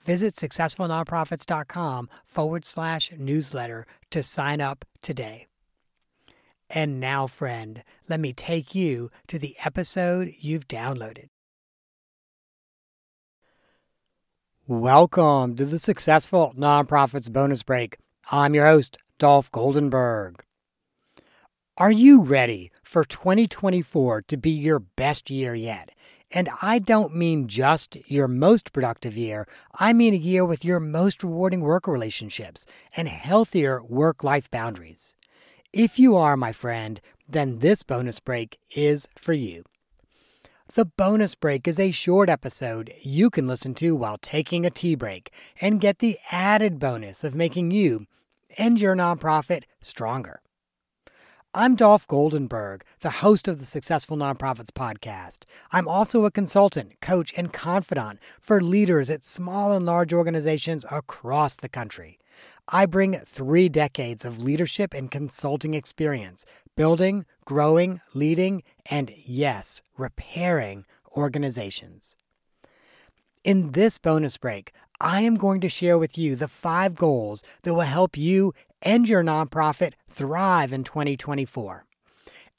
Visit successfulnonprofits.com forward slash newsletter to sign up today. And now, friend, let me take you to the episode you've downloaded. Welcome to the Successful Nonprofits Bonus Break. I'm your host, Dolph Goldenberg. Are you ready for 2024 to be your best year yet? And I don't mean just your most productive year, I mean a year with your most rewarding work relationships and healthier work life boundaries. If you are, my friend, then this bonus break is for you. The bonus break is a short episode you can listen to while taking a tea break and get the added bonus of making you and your nonprofit stronger. I'm Dolph Goldenberg, the host of the Successful Nonprofits podcast. I'm also a consultant, coach, and confidant for leaders at small and large organizations across the country. I bring three decades of leadership and consulting experience, building, growing, leading, and yes, repairing organizations. In this bonus break, I am going to share with you the five goals that will help you and your nonprofit thrive in 2024.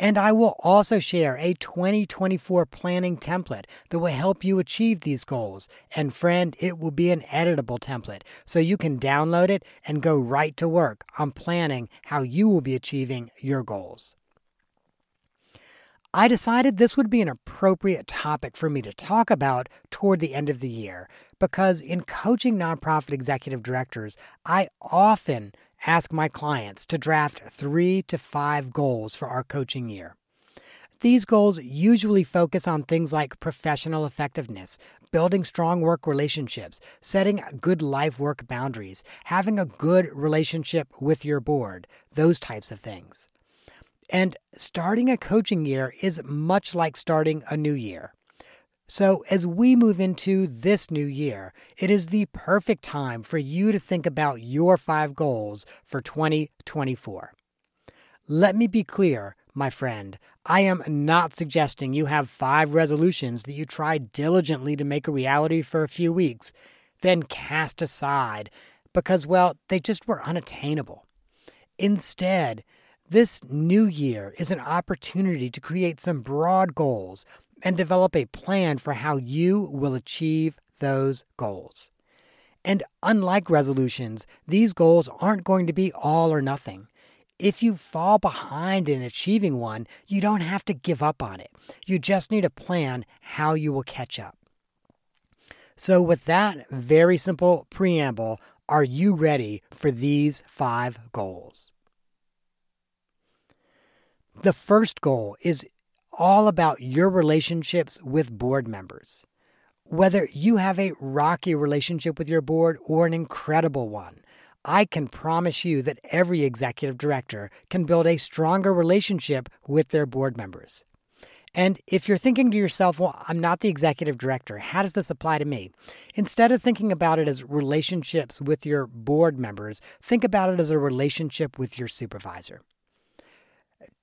And I will also share a 2024 planning template that will help you achieve these goals. And friend, it will be an editable template, so you can download it and go right to work on planning how you will be achieving your goals. I decided this would be an appropriate topic for me to talk about toward the end of the year because in coaching nonprofit executive directors, I often ask my clients to draft three to five goals for our coaching year. These goals usually focus on things like professional effectiveness, building strong work relationships, setting good life work boundaries, having a good relationship with your board, those types of things. And starting a coaching year is much like starting a new year. So, as we move into this new year, it is the perfect time for you to think about your five goals for 2024. Let me be clear, my friend. I am not suggesting you have five resolutions that you try diligently to make a reality for a few weeks, then cast aside because, well, they just were unattainable. Instead, this new year is an opportunity to create some broad goals and develop a plan for how you will achieve those goals. And unlike resolutions, these goals aren't going to be all or nothing. If you fall behind in achieving one, you don't have to give up on it. You just need a plan how you will catch up. So, with that very simple preamble, are you ready for these five goals? The first goal is all about your relationships with board members. Whether you have a rocky relationship with your board or an incredible one, I can promise you that every executive director can build a stronger relationship with their board members. And if you're thinking to yourself, well, I'm not the executive director, how does this apply to me? Instead of thinking about it as relationships with your board members, think about it as a relationship with your supervisor.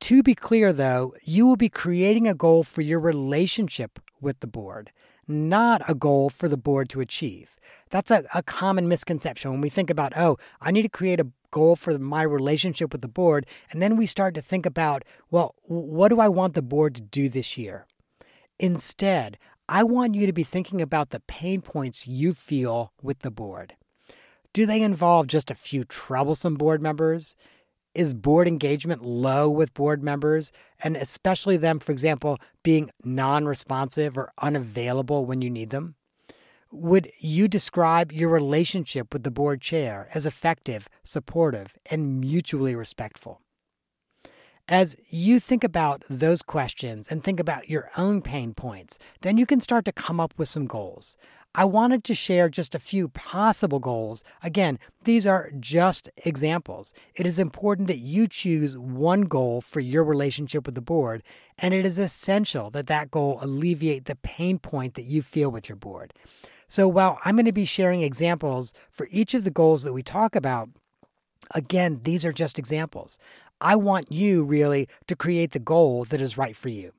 To be clear, though, you will be creating a goal for your relationship with the board, not a goal for the board to achieve. That's a, a common misconception when we think about, oh, I need to create a goal for my relationship with the board. And then we start to think about, well, what do I want the board to do this year? Instead, I want you to be thinking about the pain points you feel with the board. Do they involve just a few troublesome board members? Is board engagement low with board members, and especially them, for example, being non responsive or unavailable when you need them? Would you describe your relationship with the board chair as effective, supportive, and mutually respectful? As you think about those questions and think about your own pain points, then you can start to come up with some goals. I wanted to share just a few possible goals. Again, these are just examples. It is important that you choose one goal for your relationship with the board, and it is essential that that goal alleviate the pain point that you feel with your board. So while I'm going to be sharing examples for each of the goals that we talk about, again, these are just examples. I want you really to create the goal that is right for you.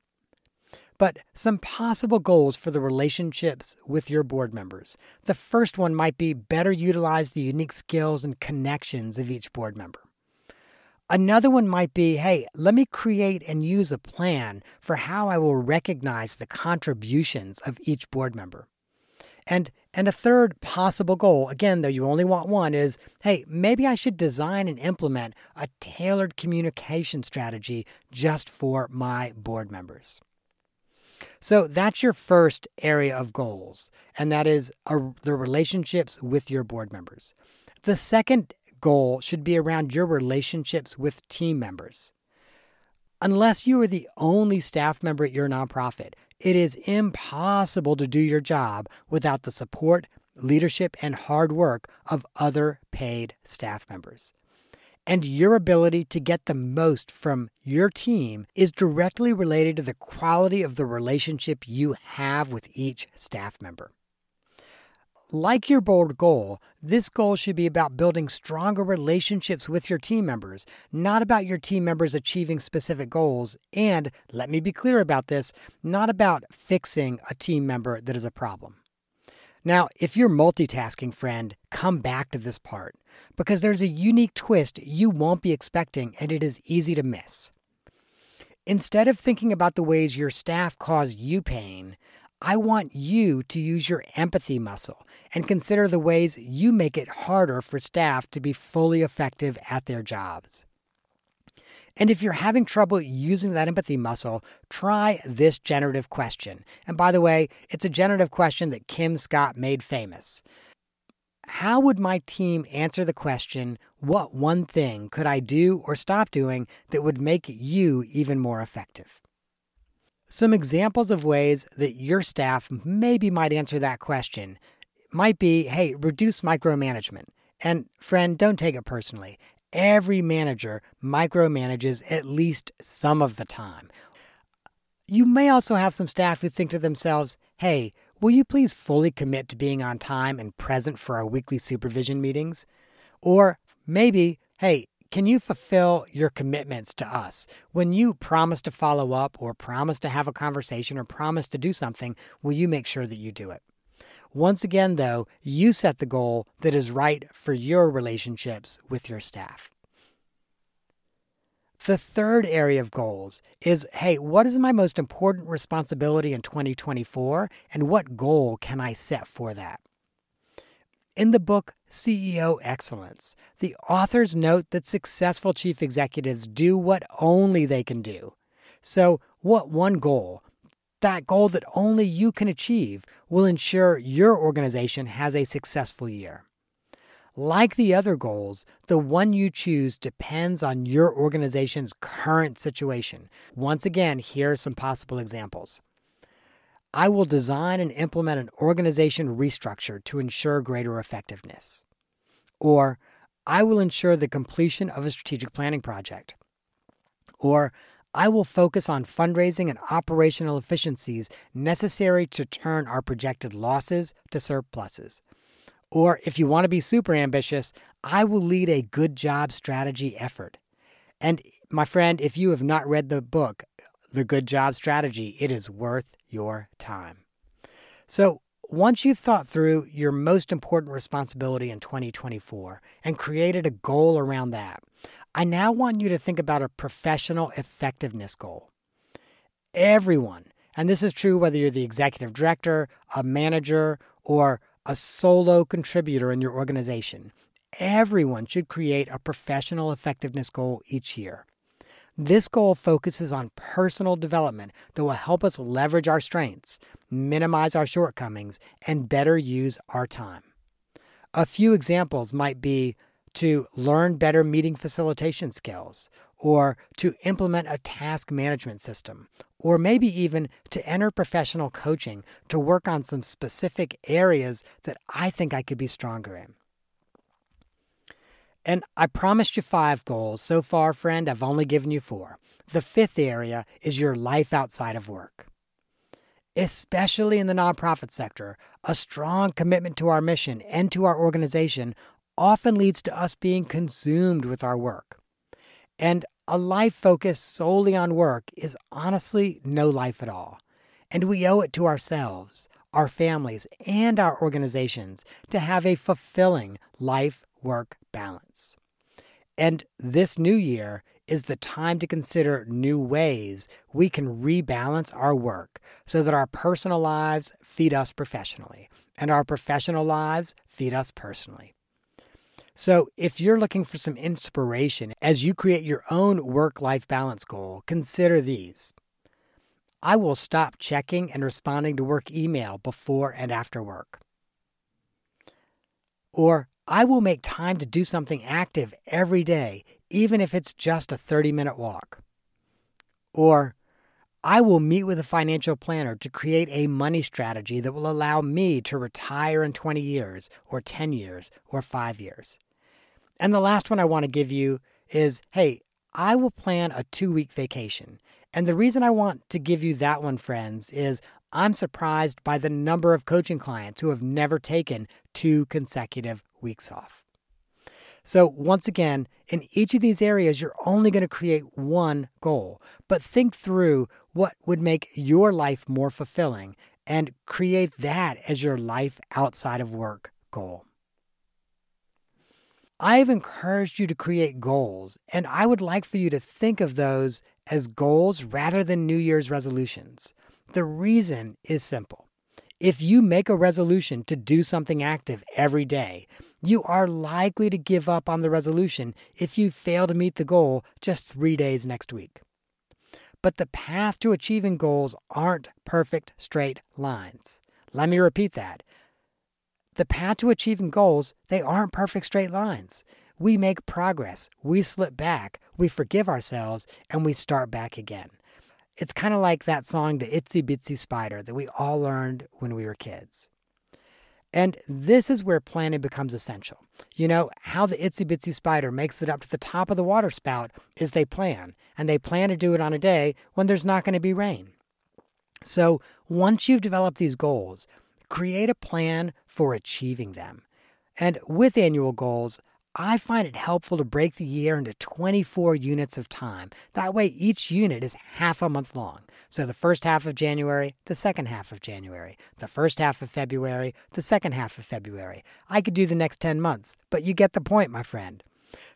But some possible goals for the relationships with your board members. The first one might be better utilize the unique skills and connections of each board member. Another one might be hey, let me create and use a plan for how I will recognize the contributions of each board member. And and a third possible goal, again, though you only want one, is hey, maybe I should design and implement a tailored communication strategy just for my board members. So that's your first area of goals, and that is a, the relationships with your board members. The second goal should be around your relationships with team members. Unless you are the only staff member at your nonprofit, it is impossible to do your job without the support, leadership, and hard work of other paid staff members. And your ability to get the most from your team is directly related to the quality of the relationship you have with each staff member. Like your bold goal, this goal should be about building stronger relationships with your team members, not about your team members achieving specific goals. And let me be clear about this not about fixing a team member that is a problem. Now, if you're multitasking, friend, come back to this part because there's a unique twist you won't be expecting and it is easy to miss. Instead of thinking about the ways your staff cause you pain, I want you to use your empathy muscle and consider the ways you make it harder for staff to be fully effective at their jobs. And if you're having trouble using that empathy muscle, try this generative question. And by the way, it's a generative question that Kim Scott made famous. How would my team answer the question, What one thing could I do or stop doing that would make you even more effective? Some examples of ways that your staff maybe might answer that question might be hey, reduce micromanagement. And friend, don't take it personally. Every manager micromanages at least some of the time. You may also have some staff who think to themselves, hey, will you please fully commit to being on time and present for our weekly supervision meetings? Or maybe, hey, can you fulfill your commitments to us? When you promise to follow up, or promise to have a conversation, or promise to do something, will you make sure that you do it? Once again, though, you set the goal that is right for your relationships with your staff. The third area of goals is hey, what is my most important responsibility in 2024, and what goal can I set for that? In the book CEO Excellence, the authors note that successful chief executives do what only they can do. So, what one goal, that goal that only you can achieve, will ensure your organization has a successful year? Like the other goals, the one you choose depends on your organization's current situation. Once again, here are some possible examples. I will design and implement an organization restructure to ensure greater effectiveness. Or, I will ensure the completion of a strategic planning project. Or, I will focus on fundraising and operational efficiencies necessary to turn our projected losses to surpluses. Or, if you want to be super ambitious, I will lead a good job strategy effort. And my friend, if you have not read the book, the good job strategy. It is worth your time. So, once you've thought through your most important responsibility in 2024 and created a goal around that, I now want you to think about a professional effectiveness goal. Everyone, and this is true whether you're the executive director, a manager, or a solo contributor in your organization, everyone should create a professional effectiveness goal each year. This goal focuses on personal development that will help us leverage our strengths, minimize our shortcomings, and better use our time. A few examples might be to learn better meeting facilitation skills, or to implement a task management system, or maybe even to enter professional coaching to work on some specific areas that I think I could be stronger in. And I promised you five goals. So far, friend, I've only given you four. The fifth area is your life outside of work. Especially in the nonprofit sector, a strong commitment to our mission and to our organization often leads to us being consumed with our work. And a life focused solely on work is honestly no life at all. And we owe it to ourselves, our families, and our organizations to have a fulfilling life work balance. And this new year is the time to consider new ways we can rebalance our work so that our personal lives feed us professionally and our professional lives feed us personally. So, if you're looking for some inspiration as you create your own work life balance goal, consider these. I will stop checking and responding to work email before and after work. Or I will make time to do something active every day, even if it's just a 30 minute walk. Or I will meet with a financial planner to create a money strategy that will allow me to retire in 20 years, or 10 years, or 5 years. And the last one I want to give you is hey, I will plan a two week vacation. And the reason I want to give you that one, friends, is I'm surprised by the number of coaching clients who have never taken two consecutive weeks off. So, once again, in each of these areas, you're only going to create one goal, but think through what would make your life more fulfilling and create that as your life outside of work goal. I've encouraged you to create goals, and I would like for you to think of those as goals rather than New Year's resolutions. The reason is simple. If you make a resolution to do something active every day, you are likely to give up on the resolution if you fail to meet the goal just three days next week. But the path to achieving goals aren't perfect straight lines. Let me repeat that. The path to achieving goals, they aren't perfect straight lines. We make progress, we slip back, we forgive ourselves, and we start back again. It's kind of like that song, The Itsy Bitsy Spider, that we all learned when we were kids. And this is where planning becomes essential. You know, how the itsy bitsy spider makes it up to the top of the water spout is they plan, and they plan to do it on a day when there's not going to be rain. So once you've developed these goals, create a plan for achieving them. And with annual goals, I find it helpful to break the year into 24 units of time. That way, each unit is half a month long. So the first half of January, the second half of January, the first half of February, the second half of February. I could do the next 10 months, but you get the point, my friend.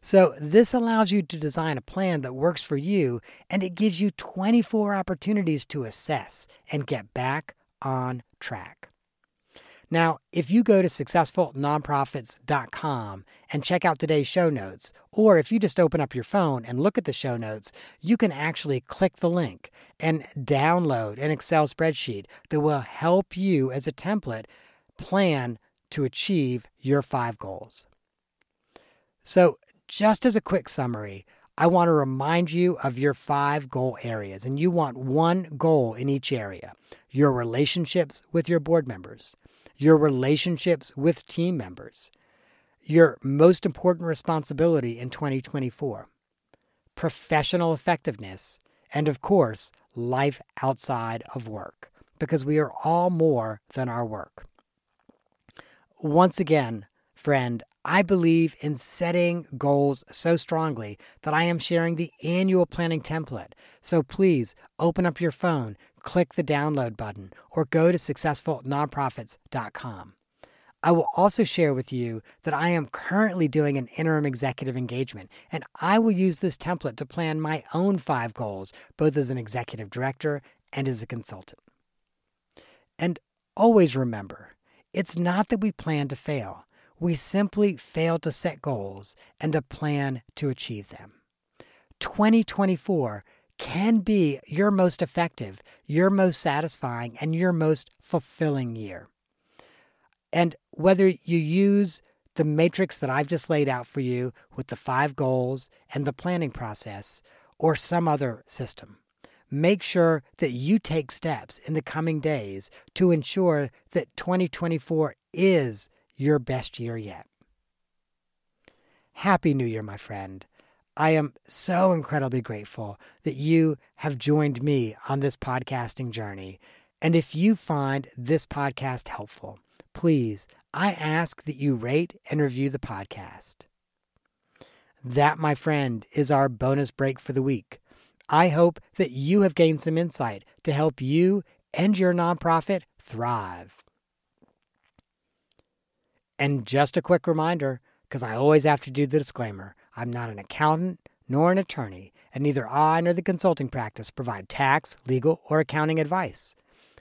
So, this allows you to design a plan that works for you and it gives you 24 opportunities to assess and get back on track. Now, if you go to successfulnonprofits.com and check out today's show notes, or if you just open up your phone and look at the show notes, you can actually click the link and download an Excel spreadsheet that will help you as a template plan to achieve your five goals. So, just as a quick summary, I want to remind you of your five goal areas, and you want one goal in each area your relationships with your board members, your relationships with team members, your most important responsibility in 2024, professional effectiveness, and of course, life outside of work, because we are all more than our work. Once again, friend, I believe in setting goals so strongly that I am sharing the annual planning template. So please open up your phone, click the download button, or go to successfulnonprofits.com. I will also share with you that I am currently doing an interim executive engagement, and I will use this template to plan my own five goals, both as an executive director and as a consultant. And always remember, it's not that we plan to fail. We simply fail to set goals and to plan to achieve them. 2024 can be your most effective, your most satisfying, and your most fulfilling year. And whether you use the matrix that I've just laid out for you with the five goals and the planning process or some other system, make sure that you take steps in the coming days to ensure that 2024 is your best year yet. Happy New Year, my friend. I am so incredibly grateful that you have joined me on this podcasting journey. And if you find this podcast helpful, please, I ask that you rate and review the podcast. That, my friend, is our bonus break for the week. I hope that you have gained some insight to help you and your nonprofit thrive. And just a quick reminder, because I always have to do the disclaimer I'm not an accountant nor an attorney, and neither I nor the consulting practice provide tax, legal, or accounting advice.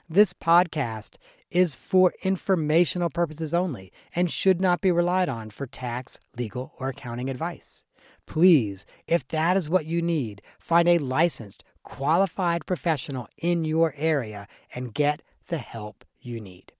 This podcast is for informational purposes only and should not be relied on for tax, legal, or accounting advice. Please, if that is what you need, find a licensed, qualified professional in your area and get the help you need.